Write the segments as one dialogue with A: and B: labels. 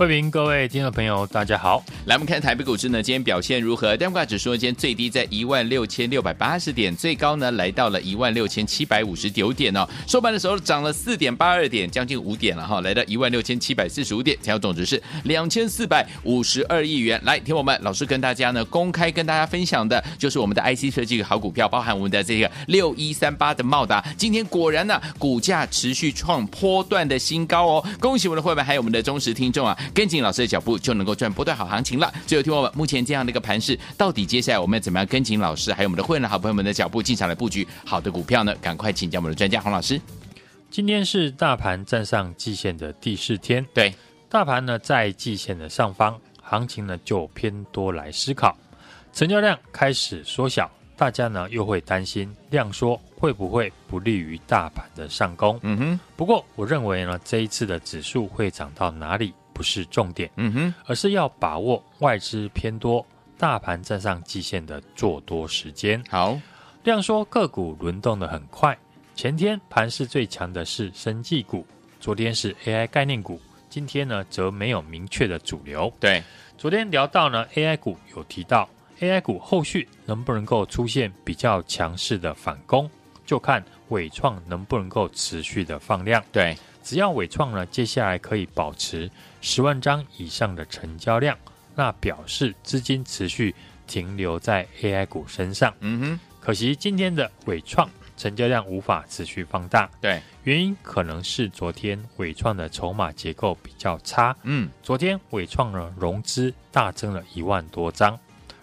A: 欢迎各位听众朋友，大家好。
B: 来，我们看台北股市呢，今天表现如何？加权指数今天最低在一万六千六百八十点，最高呢来到了一万六千七百五十九点哦。收盘的时候涨了四点八二点，将近五点了哈，来到一万六千七百四十五点，成交总值是两千四百五十二亿元。来，听我们老师跟大家呢公开跟大家分享的，就是我们的 IC 设计好股票，包含我们的这个六一三八的茂达，今天果然呢股价持续创波段的新高哦。恭喜我们的会员，还有我们的忠实听众啊，跟紧老师的脚步。就能够赚波段好行情了。最后听我们目前这样的一个盘势，到底接下来我们要怎么样跟紧老师，还有我们的会员好朋友们的脚步进场来布局好的股票呢？赶快请教我们的专家洪老师。
A: 今天是大盘站上季线的第四天，
B: 对，
A: 大盘呢在季线的上方，行情呢就偏多来思考，成交量开始缩小，大家呢又会担心量缩会不会不利于大盘的上攻？嗯哼。不过我认为呢，这一次的指数会涨到哪里？不是重点，嗯哼，而是要把握外资偏多、大盘站上季线的做多时间。
B: 好，
A: 量说个股轮动的很快。前天盘势最强的是生技股，昨天是 AI 概念股，今天呢则没有明确的主流。
B: 对，
A: 昨天聊到呢 AI 股有提到 AI 股后续能不能够出现比较强势的反攻，就看伟创能不能够持续的放量。
B: 对。
A: 只要伟创呢，接下来可以保持十万张以上的成交量，那表示资金持续停留在 AI 股身上。嗯哼，可惜今天的伟创成交量无法持续放大。
B: 对，
A: 原因可能是昨天伟创的筹码结构比较差。嗯，昨天伟创呢融资大增了一万多张，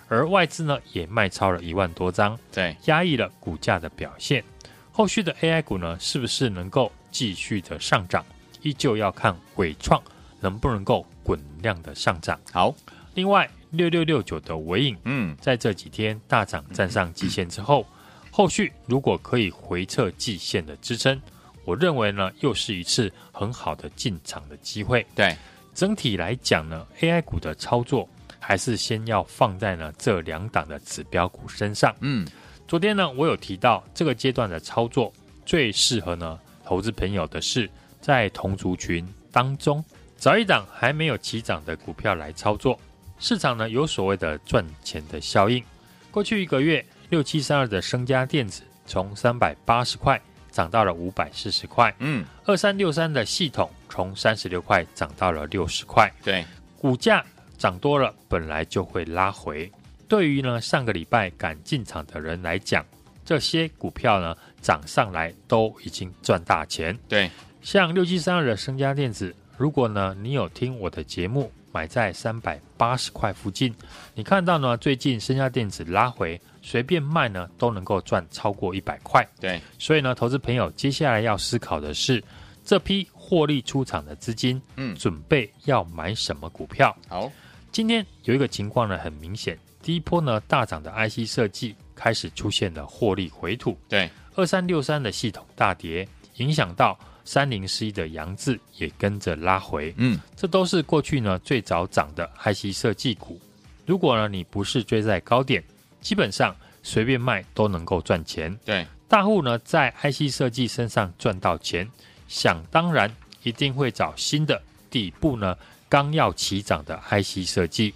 A: 而外资呢也卖超了一万多张，
B: 对，
A: 压抑了股价的表现。后续的 AI 股呢，是不是能够继续的上涨，依旧要看伟创能不能够滚量的上涨。
B: 好，
A: 另外六六六九的尾影，嗯，在这几天大涨站上季线之后，后续如果可以回撤季线的支撑，我认为呢，又是一次很好的进场的机会。
B: 对，
A: 整体来讲呢，AI 股的操作还是先要放在呢这两档的指标股身上。嗯。昨天呢，我有提到这个阶段的操作最适合呢，投资朋友的是在同族群当中找一档还没有起涨的股票来操作。市场呢有所谓的赚钱的效应。过去一个月，六七三二的升家电子从三百八十块涨到了五百四十块。嗯，二三六三的系统从三十六块涨到了六十块。
B: 对，
A: 股价涨多了，本来就会拉回。对于呢上个礼拜敢进场的人来讲，这些股票呢涨上来都已经赚大钱。
B: 对，
A: 像六七三二的升家电子，如果呢你有听我的节目，买在三百八十块附近，你看到呢最近升家电子拉回，随便卖呢都能够赚超过一百块。
B: 对，
A: 所以呢投资朋友接下来要思考的是，这批获利出场的资金，嗯，准备要买什么股票？
B: 好，
A: 今天有一个情况呢很明显。第一波呢大涨的 IC 设计开始出现了获利回吐，
B: 对，
A: 二三六三的系统大跌，影响到三零四一的扬智也跟着拉回，嗯，这都是过去呢最早涨的 IC 设计股。如果呢你不是追在高点，基本上随便卖都能够赚钱。
B: 对，
A: 大户呢在 IC 设计身上赚到钱，想当然一定会找新的底部呢刚要起涨的 IC 设计。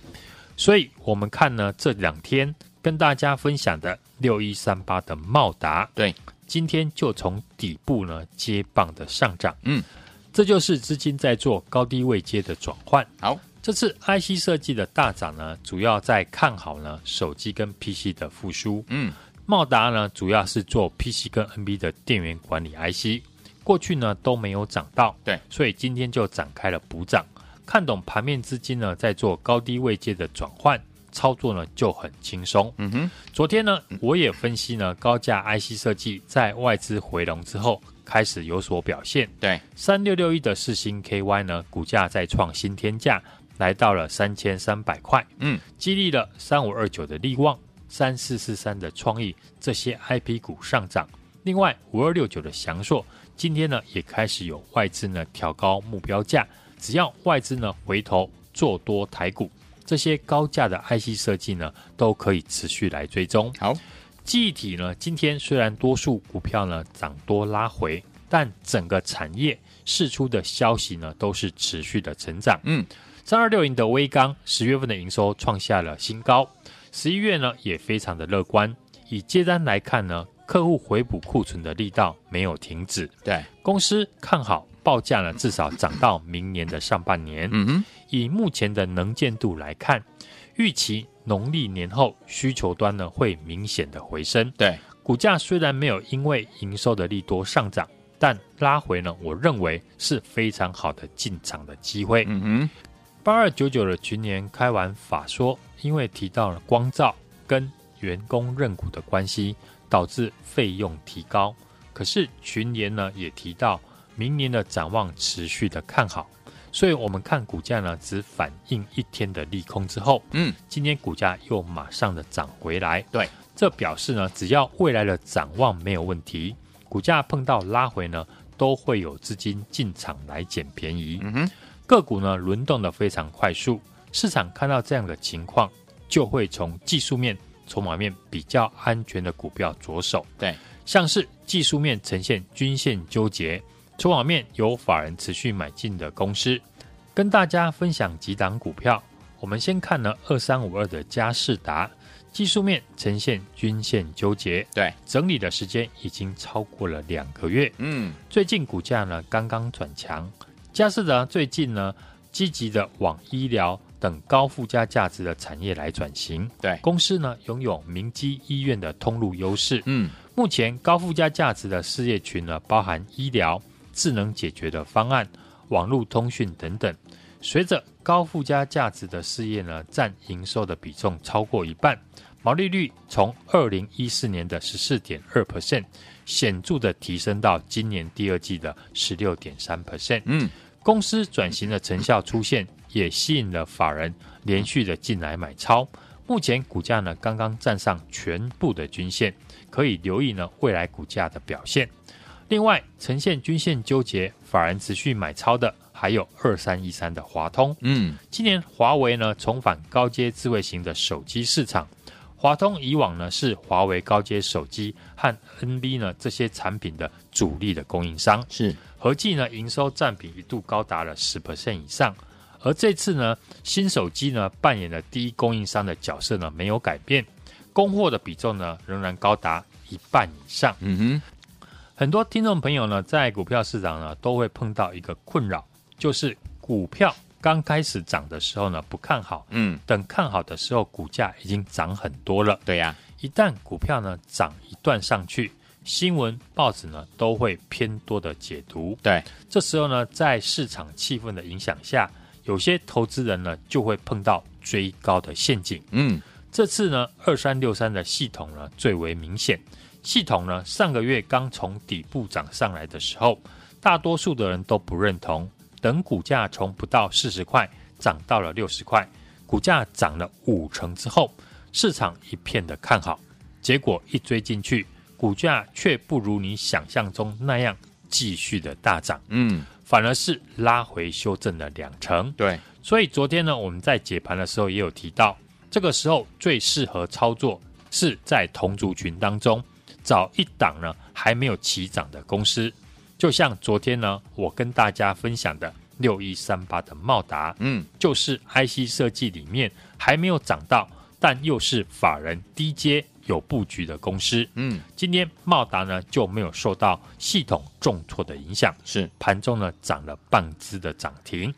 A: 所以，我们看呢，这两天跟大家分享的六一三八的茂达，
B: 对，
A: 今天就从底部呢接棒的上涨，嗯，这就是资金在做高低位接的转换。
B: 好，
A: 这次 IC 设计的大涨呢，主要在看好呢手机跟 PC 的复苏，嗯，茂达呢主要是做 PC 跟 NB 的电源管理 IC，过去呢都没有涨到，
B: 对，
A: 所以今天就展开了补涨。看懂盘面资金呢，在做高低位接的转换操作呢，就很轻松。嗯哼，昨天呢，我也分析呢，高价 IC 设计在外资回笼之后开始有所表现。
B: 对，
A: 三六六一的四星 KY 呢，股价再创新天价，来到了三千三百块。嗯，激励了三五二九的利旺、三四四三的创意这些 IP 股上涨。另外，五二六九的翔硕今天呢，也开始有外资呢调高目标价。只要外资呢回头做多台股，这些高价的 IC 设计呢都可以持续来追踪。
B: 好，
A: 记忆体呢，今天虽然多数股票呢涨多拉回，但整个产业释出的消息呢都是持续的成长。嗯，三二六零的微刚十月份的营收创下了新高，十一月呢也非常的乐观。以接单来看呢，客户回补库存的力道没有停止。
B: 对，
A: 公司看好报价呢，至少涨到明年的上半年。嗯哼，以目前的能见度来看，预期农历年后需求端呢会明显的回升。
B: 对，
A: 股价虽然没有因为营收的利多上涨，但拉回呢，我认为是非常好的进场的机会。嗯哼，八二九九的群年开完法说，因为提到了光照跟员工认股的关系导致费用提高，可是群年呢也提到明年的展望持续的看好，所以我们看股价呢只反映一天的利空之后，嗯，今天股价又马上的涨回来，
B: 对，
A: 这表示呢只要未来的展望没有问题，股价碰到拉回呢都会有资金进场来捡便宜，嗯哼，个股呢轮动的非常快速，市场看到这样的情况就会从技术面。筹码面比较安全的股票着手，
B: 对，
A: 像是技术面呈现均线纠结，筹码面有法人持续买进的公司，跟大家分享几档股票。我们先看呢，二三五二的佳士达，技术面呈现均线纠结，
B: 对，
A: 整理的时间已经超过了两个月，嗯，最近股价呢刚刚转强，佳士达最近呢积极的往医疗。等高附加价值的产业来转型，
B: 对。
A: 公司呢拥有明基医院的通路优势。嗯，目前高附加价值的事业群呢，包含医疗、智能解决的方案、网络通讯等等。随着高附加价值的事业呢，占营收的比重超过一半，毛利率从二零一四年的十四点二 percent 显著的提升到今年第二季的十六点三 percent。嗯，公司转型的成效出现。也吸引了法人连续的进来买超，目前股价呢刚刚站上全部的均线，可以留意呢未来股价的表现。另外，呈现均线纠结，法人持续买超的还有二三一三的华通。嗯，今年华为呢重返高阶智慧型的手机市场，华通以往呢是华为高阶手机和 NB 呢这些产品的主力的供应商，
B: 是
A: 合计呢营收占比一度高达了十 percent 以上。而这次呢，新手机呢扮演的第一供应商的角色呢没有改变，供货的比重呢仍然高达一半以上。嗯哼，很多听众朋友呢在股票市场呢都会碰到一个困扰，就是股票刚开始涨的时候呢不看好，嗯，等看好的时候股价已经涨很多了。
B: 对呀，
A: 一旦股票呢涨一段上去，新闻报纸呢都会偏多的解读。
B: 对，
A: 这时候呢在市场气氛的影响下。有些投资人呢，就会碰到追高的陷阱。嗯，这次呢，二三六三的系统呢最为明显。系统呢，上个月刚从底部涨上来的时候，大多数的人都不认同。等股价从不到四十块涨到了六十块，股价涨了五成之后，市场一片的看好。结果一追进去，股价却不如你想象中那样继续的大涨。嗯。反而是拉回修正了两成，
B: 对，
A: 所以昨天呢，我们在解盘的时候也有提到，这个时候最适合操作是在同族群当中找一档呢还没有起涨的公司，就像昨天呢我跟大家分享的六一三八的茂达，嗯，就是 IC 设计里面还没有涨到，但又是法人低阶。有布局的公司，嗯，今天茂达呢就没有受到系统重挫的影响，
B: 是。
A: 盘中呢涨了半只的涨停，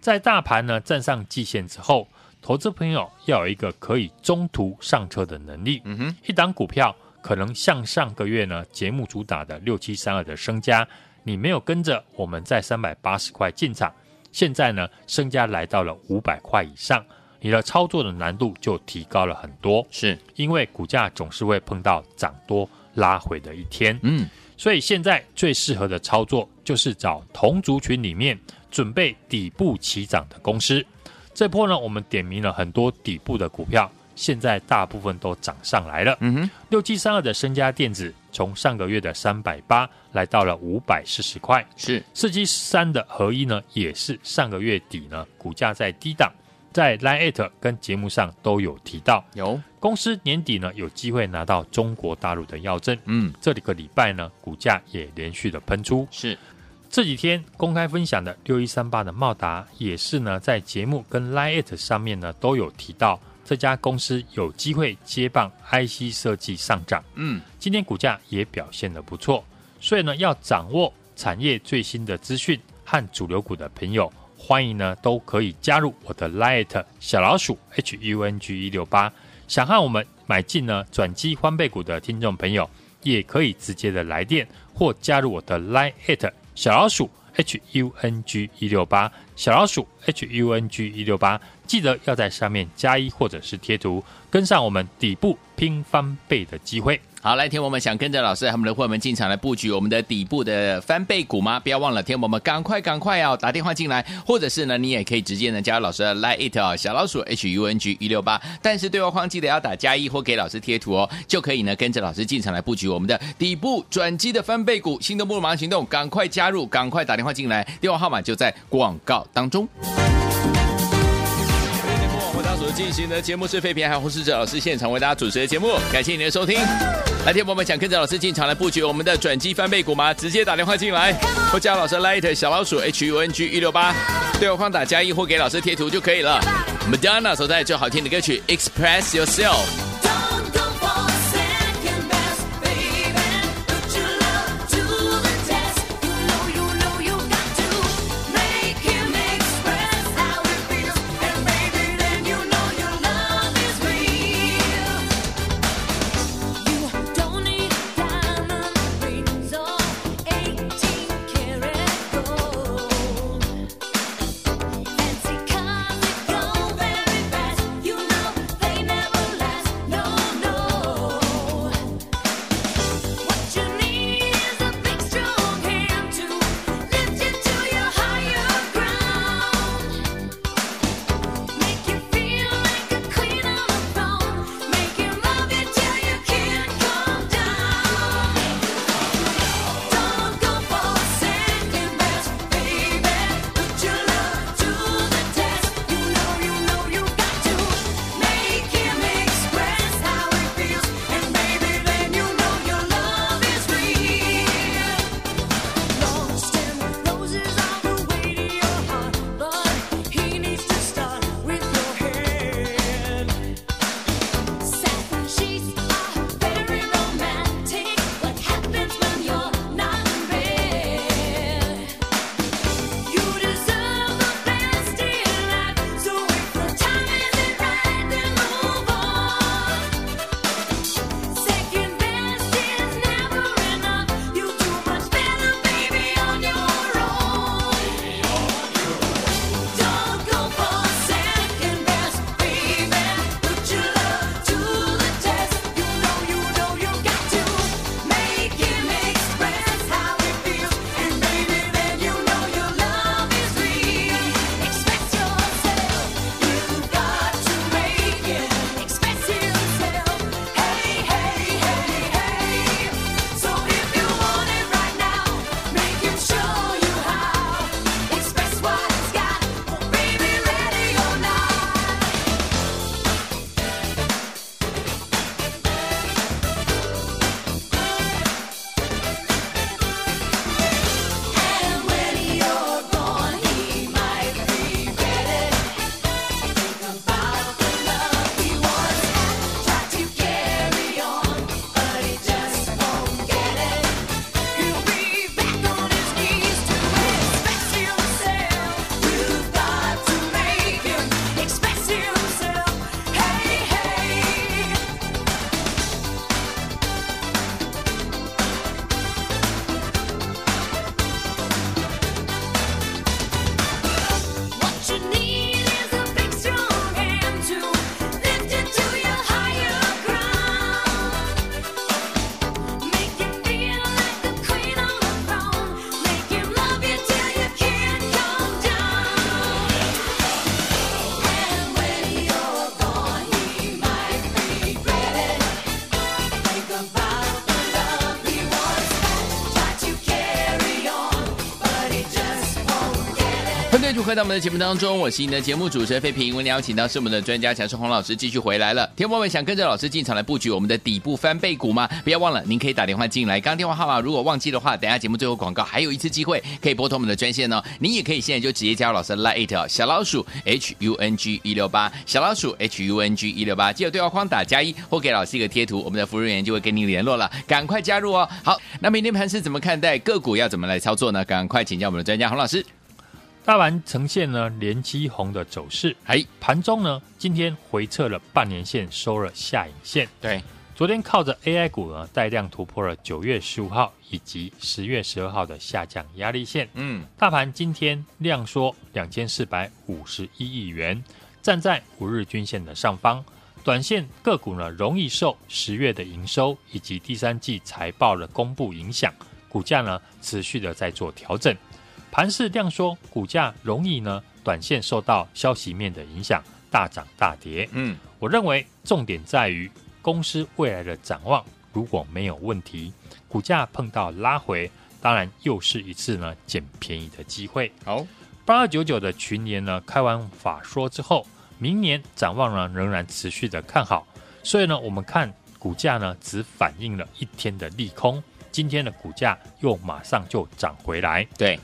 A: 在大盘呢站上季线之后，投资朋友要有一个可以中途上车的能力，嗯哼，一档股票可能像上个月呢节目主打的六七三二的升家，你没有跟着我们在三百八十块进场，现在呢升家来到了五百块以上。你的操作的难度就提高了很多，
B: 是
A: 因为股价总是会碰到涨多拉回的一天，嗯，所以现在最适合的操作就是找同族群里面准备底部起涨的公司。这波呢，我们点名了很多底部的股票，现在大部分都涨上来了。嗯哼，六七三二的身家电子从上个月的三百八来到了五百四十块。
B: 是
A: 四七三的合一呢，也是上个月底呢，股价在低档，在 Line 跟节目上都有提到，
B: 有
A: 公司年底呢有机会拿到中国大陆的药证。
B: 嗯，
A: 这里个礼拜呢，股价也连续的喷出。
B: 是
A: 这几天公开分享的六一三八的茂达，也是呢在节目跟 Line 上面呢都有提到，这家公司有机会接棒 IC 设计上涨。
B: 嗯，
A: 今天股价也表现得不错，所以呢要掌握产业最新的资讯和主流股的朋友，欢迎呢都可以加入我的 Line 小老鼠 HUNG 一六八，想和我们买进呢转机翻倍股的听众朋友，也可以直接的来电或加入我的 Line。小老鼠 H U N G 一六八，小老鼠 H U N G 一六八，记得要在上面加一或者是贴图，跟上我们底部拼翻倍的机会。
B: 好，来，天我们想跟着老师他们的会员们进场来布局我们的底部的翻倍股吗？不要忘了，天我们赶快赶快哦打电话进来，或者是呢，你也可以直接呢加入老师的 Line it 哦，小老鼠 H U N G 一六八，但是对话框记得要打加一或给老师贴图哦，就可以呢跟着老师进场来布局我们的底部转机的翻倍股。心动不如马上行动，赶快加入，赶快打电话进来，电话号码就在广告当中。所进行的节目是废品，还有洪世哲老师现场为大家主持的节目，感谢您的收听。来，听友们想跟着老师进场来布局我们的转机翻倍股吗？直接打电话进来，或加老师 Light 小老鼠 H U N G 一六八，对话框打加一或给老师贴图就可以了。Madonna 所在最好听的歌曲 Express Yourself。到我们的节目当中，我是你的节目主持人费平。我们邀请到是我们的专家强生洪老师继续回来了。听众们想跟着老师进场来布局我们的底部翻倍股吗？不要忘了，您可以打电话进来。刚刚电话号码如果忘记的话，等下节目最后广告还有一次机会可以拨通我们的专线哦。您也可以现在就直接加入老师的 Line 小老鼠 H U N G 一六八小老鼠 H U N G 一六八，记得对话框打加一或给老师一个贴图，我们的服务人员就会跟您联络了。赶快加入哦。好，那明天盘是怎么看待个股要怎么来操作呢？赶快请教我们的专家洪老师。
A: 大盘呈现呢连七红的走势，哎，盘中呢今天回撤了半年线，收了下影线。
B: 对，
A: 昨天靠着 AI 股呢带量突破了九月十五号以及十月十二号的下降压力线。嗯，大盘今天量缩两千四百五十一亿元，站在五日均线的上方。短线个股呢容易受十月的营收以及第三季财报的公布影响，股价呢持续的在做调整。盘势量缩，股价容易呢，短线受到消息面的影响，大涨大跌。嗯，我认为重点在于公司未来的展望，如果没有问题，股价碰到拉回，当然又是一次呢捡便宜的机会。好，八二九九的群联呢开完法说之后，明年展望呢仍然持续的看好，所以呢我们看股价呢只反映了一天的利空，今天的股价又马上就涨回来。
B: 对。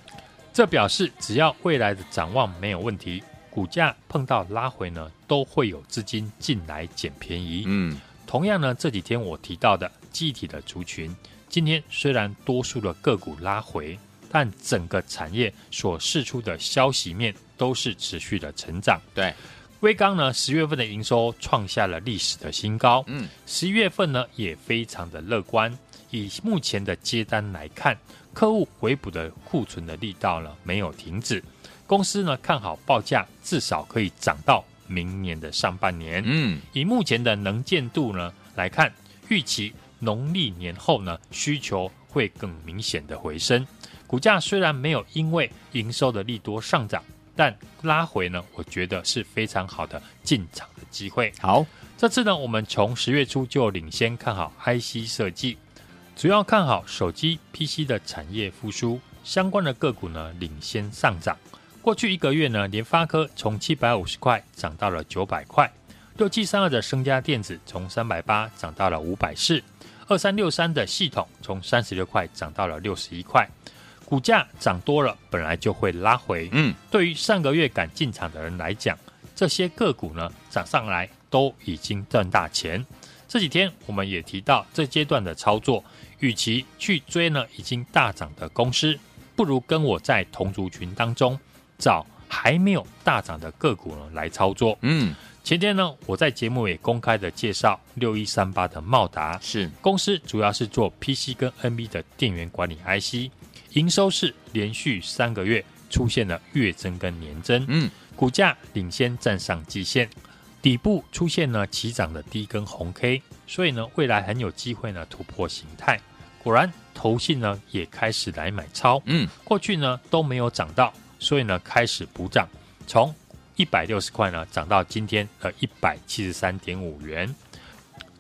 A: 这表示，只要未来的展望没有问题，股价碰到拉回呢，都会有资金进来捡便宜。嗯，同样呢，这几天我提到的记忆体的族群，今天虽然多数的个股拉回，但整个产业所释出的消息面都是持续的成长。
B: 对，
A: 威刚呢，十月份的营收创下了历史的新高。嗯，十一月份呢，也非常的乐观。以目前的接单来看。客户回补的库存的力道呢，没有停止，公司呢看好报价至少可以涨到明年的上半年。嗯，以目前的能见度呢来看，预期农历年后呢需求会更明显的回升。股价虽然没有因为营收的利多上涨，但拉回呢，我觉得是非常好的进场的机会。
B: 好，
A: 这次呢，我们从十月初就领先看好 IC 设计。主要看好手机、PC 的产业复苏，相关的个股呢领先上涨。过去一个月呢，联发科从七百五十块涨到了九百块，六七三二的升家电子从三百八涨到了五百四，二三六三的系统从三十六块涨到了六十一块。股价涨多了，本来就会拉回。嗯，对于上个月敢进场的人来讲，这些个股呢涨上来都已经赚大钱。这几天我们也提到，这阶段的操作。与其去追呢已经大涨的公司，不如跟我在同族群当中找还没有大涨的个股呢来操作。嗯，前天呢我在节目也公开的介绍六一三八的茂达，
B: 是
A: 公司主要是做 PC 跟 NB 的电源管理 IC，营收是连续三个月出现了月增跟年增。嗯，股价领先站上季线。底部出现了起涨的第一根红 K，所以呢，未来很有机会呢突破形态。果然，投信呢也开始来买超，嗯，过去呢都没有涨到，所以呢开始补涨，从一百六十块呢涨到今天的一百七十三点五元。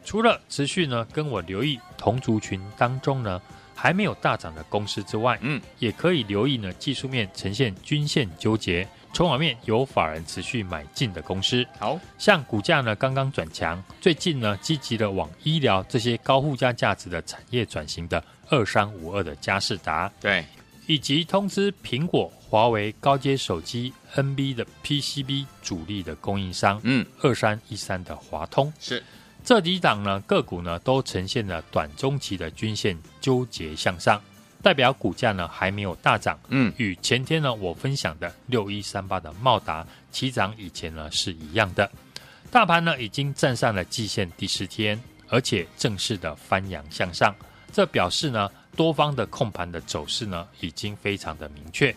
A: 除了持续呢跟我留意同族群当中呢还没有大涨的公司之外，嗯，也可以留意呢技术面呈现均线纠结。筹码面有法人持续买进的公司，好。像股价呢刚刚转强，最近呢积极的往医疗这些高附加价值的产业转型的二三五二的嘉士达，
B: 对，
A: 以及通知苹果、华为高阶手机 NB 的 PCB 主力的供应商，嗯，二三一三的华通。
B: 是。
A: 这几档呢个股呢都呈现了短中期的均线纠结向上。代表股价呢还没有大涨，嗯，与前天呢我分享的六一三八的茂达起涨以前呢是一样的，大盘呢已经站上了季线第十天，而且正式的翻扬向上，这表示呢多方的控盘的走势呢已经非常的明确。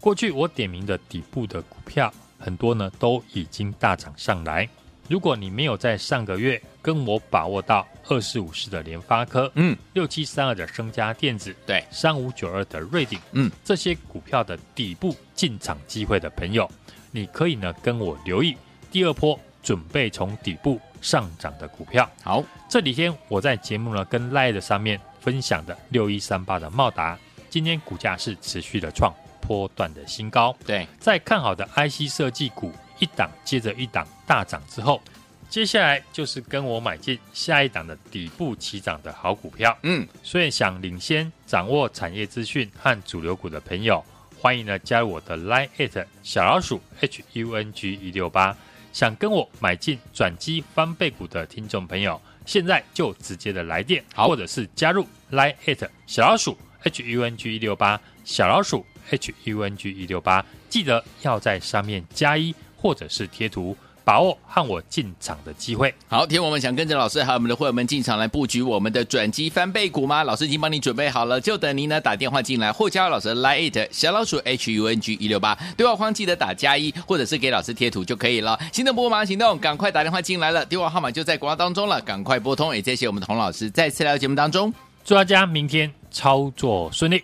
A: 过去我点名的底部的股票很多呢都已经大涨上来。如果你没有在上个月跟我把握到二四五四的联发科，嗯，六七三二的升家电子，
B: 对，
A: 三五九二的瑞鼎，嗯，这些股票的底部进场机会的朋友，你可以呢跟我留意第二波准备从底部上涨的股票。
B: 好，
A: 这几天我在节目呢跟的上面分享的六一三八的茂达，今天股价是持续的创波段的新高。
B: 对，
A: 在看好的 IC 设计股一档接着一档大涨之后，接下来就是跟我买进下一档的底部起涨的好股票。嗯，所以想领先掌握产业资讯和主流股的朋友，欢迎呢加入我的 Line@ 小老鼠 HUNG 一六八。想跟我买进转机翻倍股的听众朋友，现在就直接的来电，或者是加入 Line@ 小老鼠 HUNG 一六八小老鼠 HUNG 一六八，记得要在上面加一或者是贴图。把握和我进场的机会。
B: 好，听我们想跟着老师还有我们的会员们进场来布局我们的转机翻倍股吗？老师已经帮你准备好了，就等您呢打电话进来，或加入老师的 Line 小老鼠 H U N G 一六八，对话框记得打加一，或者是给老师贴图就可以了。行动不马上行动，赶快打电话进来了，电话号码就在广告当中了，赶快拨通。也谢谢我们的洪老师再次来到节目当中，
A: 祝大家明天操作顺利。